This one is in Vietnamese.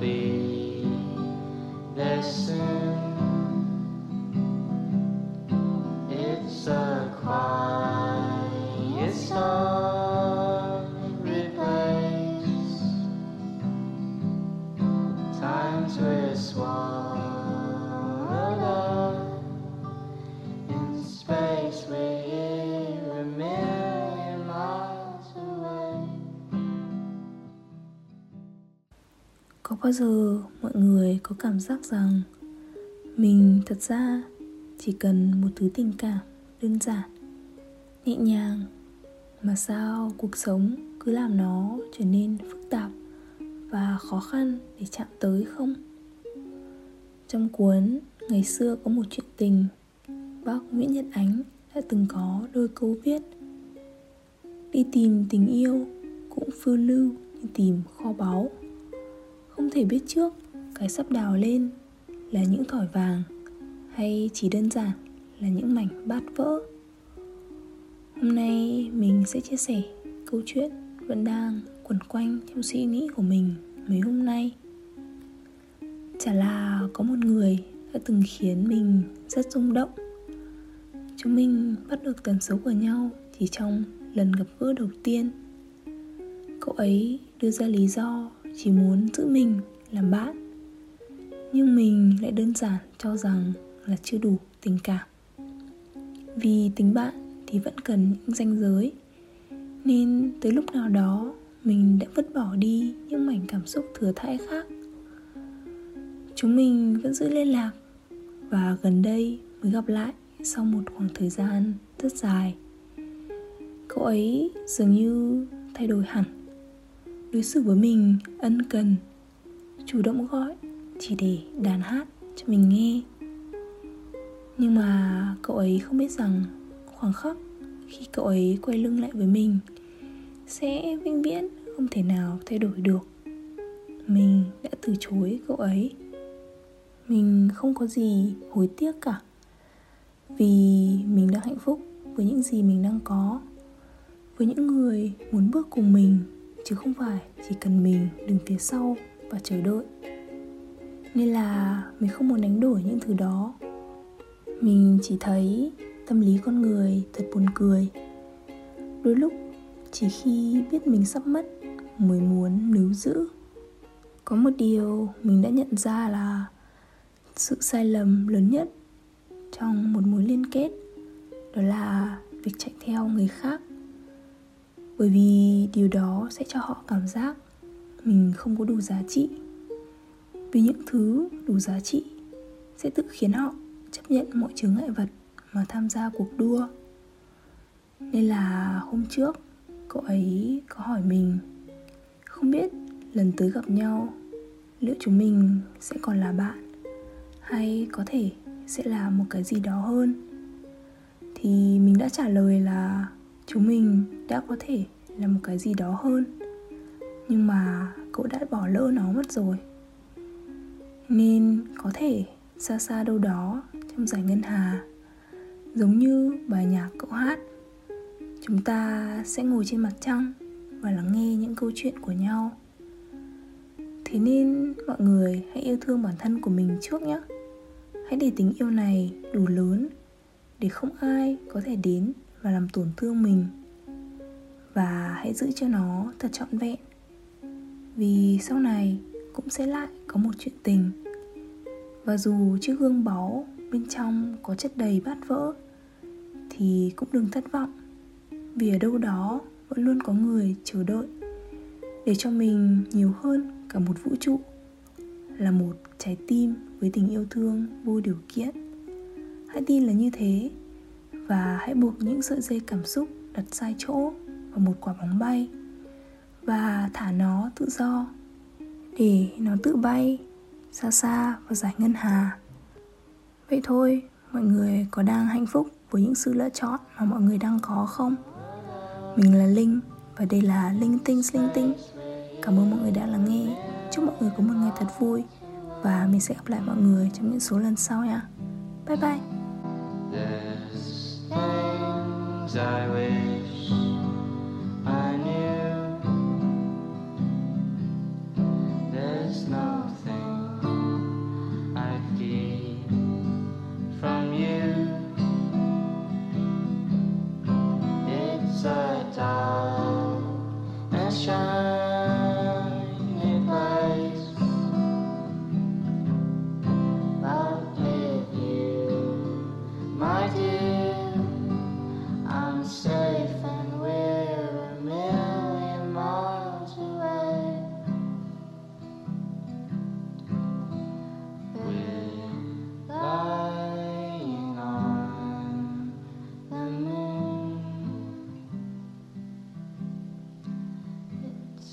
be their sin. Có bao giờ mọi người có cảm giác rằng mình thật ra chỉ cần một thứ tình cảm đơn giản, nhẹ nhàng, mà sao cuộc sống cứ làm nó trở nên phức tạp và khó khăn để chạm tới không? Trong cuốn ngày xưa có một chuyện tình, bác nguyễn nhật ánh đã từng có đôi câu viết, đi tìm tình yêu cũng phiêu lưu như tìm kho báu không thể biết trước, cái sắp đào lên là những thỏi vàng hay chỉ đơn giản là những mảnh bát vỡ. Hôm nay mình sẽ chia sẻ câu chuyện vẫn đang quẩn quanh trong suy nghĩ của mình mấy hôm nay. Chả là có một người đã từng khiến mình rất rung động. Chúng mình bắt được tần số của nhau chỉ trong lần gặp gỡ đầu tiên. Cậu ấy đưa ra lý do chỉ muốn giữ mình, làm bạn. Nhưng mình lại đơn giản cho rằng là chưa đủ tình cảm. Vì tính bạn thì vẫn cần những ranh giới, nên tới lúc nào đó mình đã vứt bỏ đi những mảnh cảm xúc thừa thãi khác. Chúng mình vẫn giữ liên lạc và gần đây mới gặp lại sau một khoảng thời gian rất dài. Cậu ấy dường như thay đổi hẳn đối xử với mình ân cần, chủ động gọi, chỉ để đàn hát cho mình nghe. Nhưng mà cậu ấy không biết rằng khoảng khắc khi cậu ấy quay lưng lại với mình, sẽ vĩnh viễn không thể nào thay đổi được. Mình đã từ chối cậu ấy. Mình không có gì hối tiếc cả, vì mình đang hạnh phúc với những gì mình đang có, với những người muốn bước cùng mình chứ không phải chỉ cần mình đứng phía sau và chờ đợi. Nên là mình không muốn đánh đổi những thứ đó. Mình chỉ thấy tâm lý con người thật buồn cười. Đôi lúc, chỉ khi biết mình sắp mất mới muốn níu giữ. Có một điều mình đã nhận ra là sự sai lầm lớn nhất trong một mối liên kết, đó là việc chạy theo người khác bởi vì điều đó sẽ cho họ cảm giác mình không có đủ giá trị. Vì những thứ đủ giá trị sẽ tự khiến họ chấp nhận mọi chướng ngại vật mà tham gia cuộc đua. Nên là hôm trước, cậu ấy có hỏi mình, không biết lần tới gặp nhau, liệu chúng mình sẽ còn là bạn hay có thể sẽ là một cái gì đó hơn? Thì mình đã trả lời là chúng mình đã có thể là một cái gì đó hơn. Nhưng mà cậu đã bỏ lỡ nó mất rồi. Nên có thể xa xa đâu đó trong giải ngân hà, giống như bài nhạc cậu hát, chúng ta sẽ ngồi trên mặt trăng và lắng nghe những câu chuyện của nhau. Thế nên mọi người hãy yêu thương bản thân của mình trước nhé. Hãy để tình yêu này đủ lớn để không ai có thể đến và làm tổn thương mình. Và hãy giữ cho nó thật trọn vẹn. Vì sau này cũng sẽ lại có một chuyện tình. Và dù chiếc gương báu bên trong có chất đầy bát vỡ, thì cũng đừng thất vọng. Vì ở đâu đó vẫn luôn có người chờ đợi để cho mình nhiều hơn cả một vũ trụ, là một trái tim với tình yêu thương vô điều kiện. Hãy tin là như thế và hãy buộc những sợi dây cảm xúc đặt sai chỗ vào một quả bóng bay và thả nó tự do, để nó tự bay xa xa và giải ngân hà. Vậy thôi, mọi người có đang hạnh phúc với những sự lựa chọn mà mọi người đang có không? Mình là linh và đây là linh tinh linh tinh. Cảm ơn mọi người đã lắng nghe. Chúc mọi người có một ngày thật vui và mình sẽ gặp lại mọi người trong những số lần sau nha. Bye bye. I wish I knew. There's nothing